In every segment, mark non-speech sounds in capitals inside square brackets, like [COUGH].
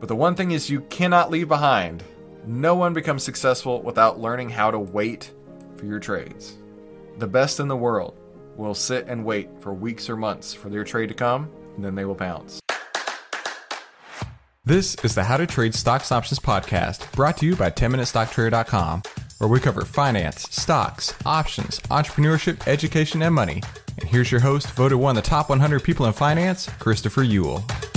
But the one thing is you cannot leave behind. No one becomes successful without learning how to wait for your trades. The best in the world will sit and wait for weeks or months for their trade to come, and then they will pounce. This is the How to Trade Stocks Options podcast, brought to you by 10MinuteStockTrader.com, where we cover finance, stocks, options, entrepreneurship, education, and money. And here's your host, voted one of the top 100 people in finance, Christopher Uhl.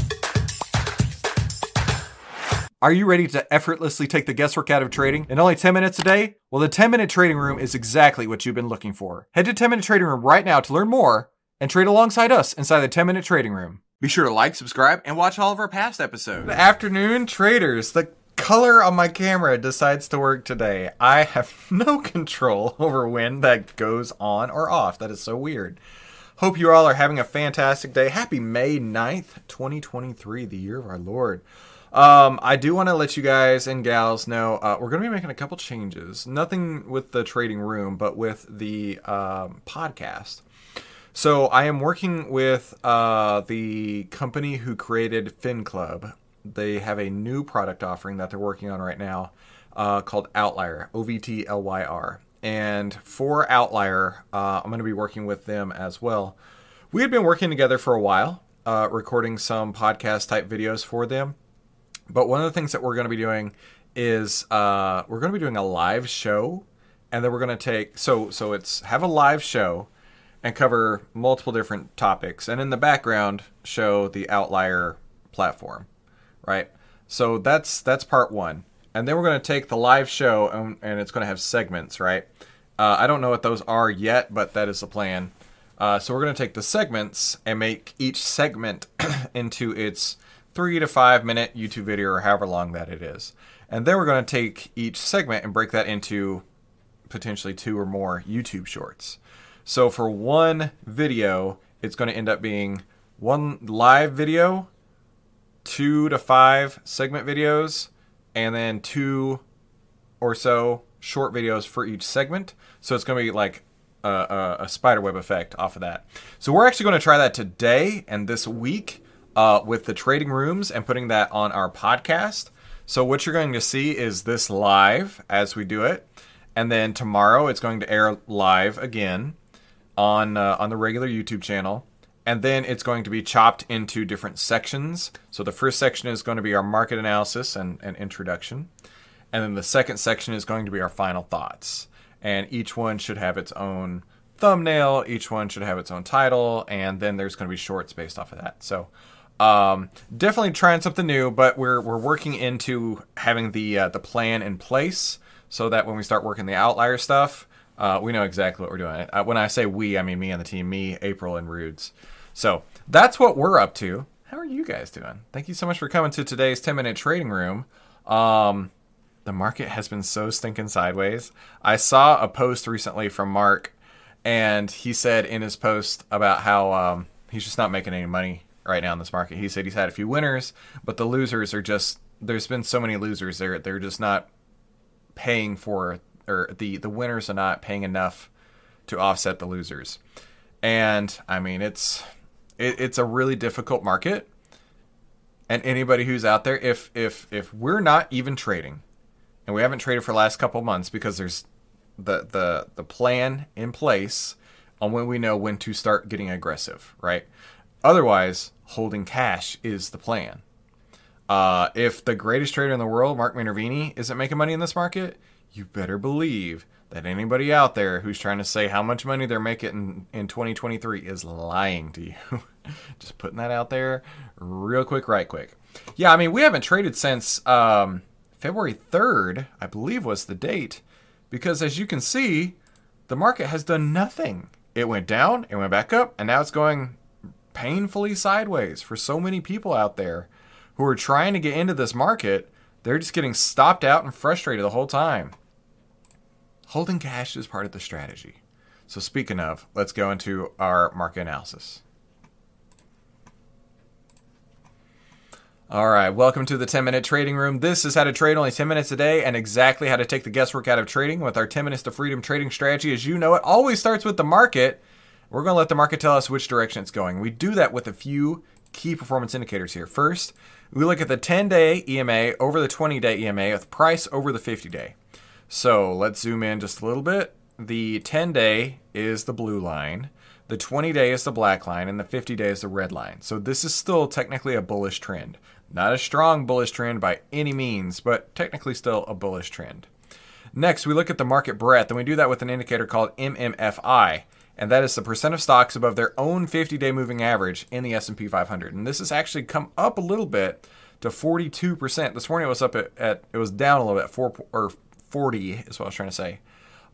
Are you ready to effortlessly take the guesswork out of trading in only 10 minutes a day? Well, the 10 Minute Trading Room is exactly what you've been looking for. Head to 10 Minute Trading Room right now to learn more and trade alongside us inside the 10 Minute Trading Room. Be sure to like, subscribe, and watch all of our past episodes. Good afternoon, traders. The color on my camera decides to work today. I have [LAUGHS] no control over when that goes on or off. That is so weird. Hope you all are having a fantastic day. Happy May 9th, 2023, the year of our Lord. Um, I do want to let you guys and gals know uh, we're going to be making a couple changes. Nothing with the trading room, but with the um, podcast. So I am working with uh, the company who created FinClub. They have a new product offering that they're working on right now uh, called OVTLYR, O V T L Y R. And for OVTLYR, uh, I'm going to be working with them as well. We had been working together for a while, uh, recording some podcast type videos for them. But one of the things that we're going to be doing is uh, we're going to be doing a live show, and then we're going to take so so it's have a live show and cover multiple different topics, and in the background show the OVTLYR platform, right? So that's that's part one, and then we're going to take the live show and, and it's going to have segments, right? Uh, I don't know what those are yet, but that is the plan. Uh, so we're going to take the segments and make each segment [CLEARS THROAT] into its three to five minute YouTube video or however long that it is. And then we're going to take each segment and break that into potentially two or more YouTube shorts. So for one video, it's going to end up being one live video, two to five segment videos, and then two or so short videos for each segment. So it's going to be like a, a, a spiderweb effect off of that. So we're actually going to try that today and this week uh, with the trading rooms and putting that on our podcast. So what you're going to see is this live as we do it, and then tomorrow it's going to air live again on uh, on the regular YouTube channel, and then it's going to be chopped into different sections. So the first section is going to be our market analysis and, and introduction, and then the second section is going to be our final thoughts. And each one should have its own thumbnail. Each one should have its own title, and then there's going to be shorts based off of that. So um, definitely trying something new, but we're we're working into having the uh, the plan in place so that when we start working the OVTLYR stuff, uh, we know exactly what we're doing. Uh, when I say we, I mean me and the team, me, April, and Rudes. So that's what we're up to. How are you guys doing? Thank you so much for coming to today's 10 minute trading room. Um, the market has been so stinking sideways. I saw a post recently from Mark, and he said in his post about how um, he's just not making any money right now in this market. He said he's had a few winners, but the losers are just there's been so many losers there. They're just not paying for or the the winners are not paying enough to offset the losers. And I mean, it's it, it's a really difficult market. And anybody who's out there, if if if we're not even trading, and we haven't traded for the last couple months because there's the the the plan in place on when we know when to start getting aggressive, right? Otherwise, holding cash is the plan. Uh, if the greatest trader in the world, Mark Minervini, isn't making money in this market, you better believe that anybody out there who's trying to say how much money they're making in, in 2023 is lying to you. [LAUGHS] Just putting that out there real quick, right quick. Yeah, I mean, we haven't traded since um, February 3rd, I believe was the date, because as you can see, the market has done nothing. It went down, it went back up, and now it's going painfully sideways for so many people out there who are trying to get into this market. They're just getting stopped out and frustrated the whole time. Holding cash is part of the strategy. So, speaking of, let's go into our market analysis. All right, welcome to the 10 minute trading room. This is how to trade only 10 minutes a day and exactly how to take the guesswork out of trading with our 10 minutes to freedom trading strategy. As you know, it always starts with the market we're going to let the market tell us which direction it's going. We do that with a few key performance indicators here. First, we look at the 10 day EMA over the 20 day EMA with price over the 50 day. So let's zoom in just a little bit. The 10 day is the blue line, the 20 day is the black line, and the 50 day is the red line. So this is still technically a bullish trend. Not a strong bullish trend by any means, but technically still a bullish trend. Next, we look at the market breadth, and we do that with an indicator called MMFI, and that is the percent of stocks above their own 50-day moving average in the S&P 500. And this has actually come up a little bit to 42%. This morning it was up at, at it was down a little bit, four or 40 is what I was trying to say.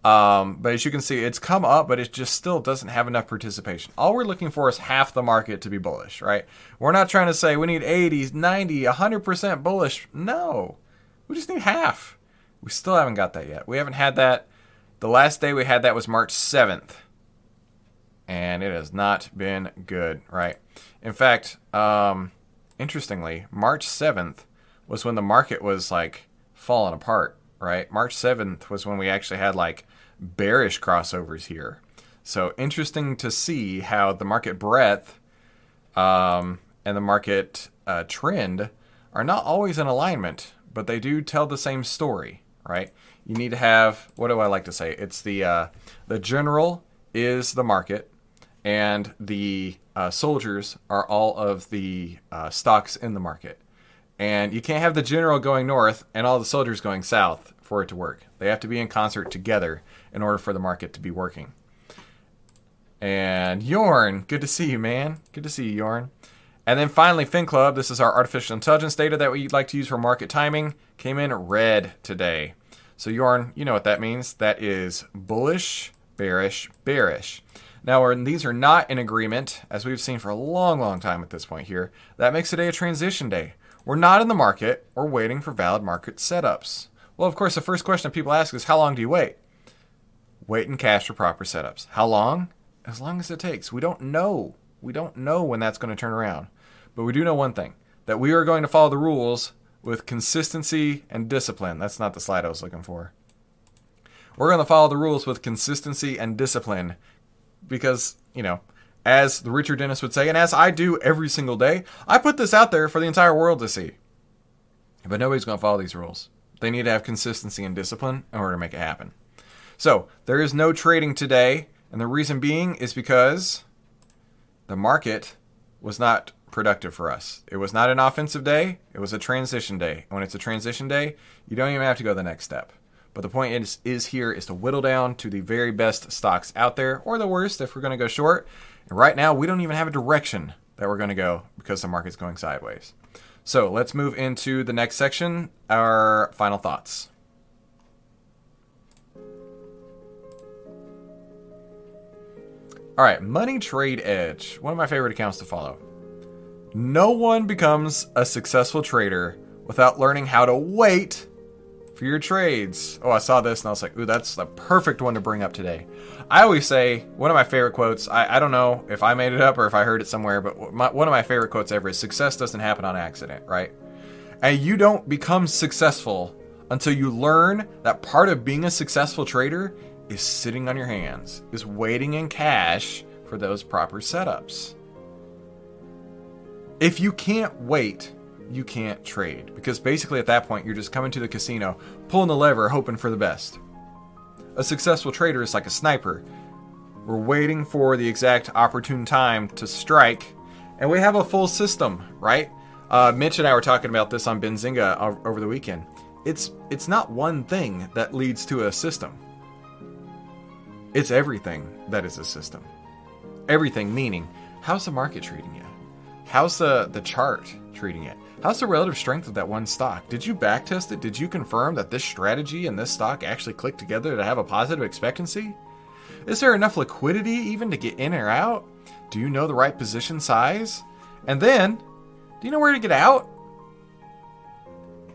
Um, but as you can see, it's come up, but it just still doesn't have enough participation. All we're looking for is half the market to be bullish, right? We're not trying to say we need 80, 90, 100% bullish. No, we just need half. We still haven't got that yet. We haven't had that. The last day we had that was March 7th. And it has not been good, right? In fact, um, interestingly, March 7th was when the market was like falling apart, right? March 7th was when we actually had like bearish crossovers here. So interesting to see how the market breadth um, and the market uh, trend are not always in alignment, but they do tell the same story right? You need to have what do I like to say? It's the uh, the general is the market, and the uh, soldiers are all of the uh, stocks in the market. And you can't have the general going north and all the soldiers going south for it to work. They have to be in concert together in order for the market to be working. And Yorn, good to see you, man. Good to see you, Yorn. And then finally, FinClub. This is our artificial intelligence data that we like to use for market timing. Came in red today. So Yorn, you know what that means. That is bullish, bearish, bearish. Now, when these are not in agreement, as we've seen for a long, long time at this point here, that makes today a transition day. We're not in the market, we're waiting for valid market setups. Well, of course, the first question people ask is how long do you wait? Wait in cash for proper setups. How long? As long as it takes. We don't know. We don't know when that's going to turn around. But we do know one thing that we are going to follow the rules with consistency and discipline. That's not the slide I was looking for. We're going to follow the rules with consistency and discipline because, you know, as the Richard Dennis would say, and as I do every single day, I put this out there for the entire world to see. But nobody's going to follow these rules. They need to have consistency and discipline in order to make it happen. So, there is no trading today, and the reason being is because the market was not productive for us. It was not an offensive day, it was a transition day. And when it's a transition day, you don't even have to go the next step. But the point is, is here is to whittle down to the very best stocks out there, or the worst if we're going to go short. And right now, we don't even have a direction that we're going to go because the market's going sideways. So let's move into the next section our final thoughts. All right, Money Trade Edge, one of my favorite accounts to follow. No one becomes a successful trader without learning how to wait for your trades. Oh, I saw this and I was like, ooh, that's the perfect one to bring up today. I always say, one of my favorite quotes, I, I don't know if I made it up or if I heard it somewhere, but my, one of my favorite quotes ever is success doesn't happen on accident, right? And you don't become successful until you learn that part of being a successful trader is sitting on your hands, is waiting in cash for those proper setups. If you can't wait, you can't trade. Because basically, at that point, you're just coming to the casino, pulling the lever, hoping for the best. A successful trader is like a sniper. We're waiting for the exact opportune time to strike, and we have a full system, right? Uh, Mitch and I were talking about this on Benzinga over the weekend. It's it's not one thing that leads to a system. It's everything that is a system. Everything meaning, how's the market treating you? How's the, the chart treating it? How's the relative strength of that one stock? Did you backtest it? Did you confirm that this strategy and this stock actually click together to have a positive expectancy? Is there enough liquidity even to get in or out? Do you know the right position size? And then, do you know where to get out?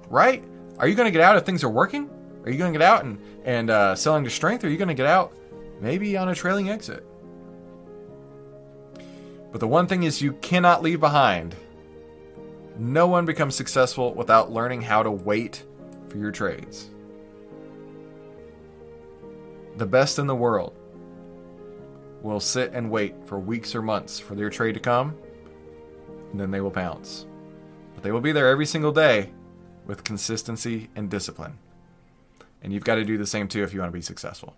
Right? Are you going to get out if things are working? Are you going to get out and, and uh, selling to strength? Are you going to get out maybe on a trailing exit? But the one thing is you cannot leave behind. No one becomes successful without learning how to wait for your trades. The best in the world will sit and wait for weeks or months for their trade to come. and then they will pounce. But they will be there every single day with consistency and discipline. And you've got to do the same too if you want to be successful.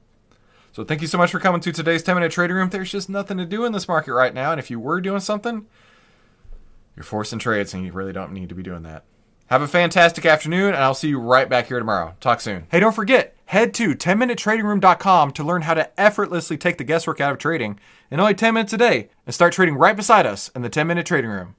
So thank you so much for coming to today's 10 minute trading room. There's just nothing to do in this market right now. And if you were doing something, you're forcing trades and you really don't need to be doing that. Have a fantastic afternoon, and I'll see you right back here tomorrow. Talk soon. Hey, don't forget, head to 10minutetradingroom.com to learn how to effortlessly take the guesswork out of trading in only 10 minutes a day and start trading right beside us in the 10 minute trading room.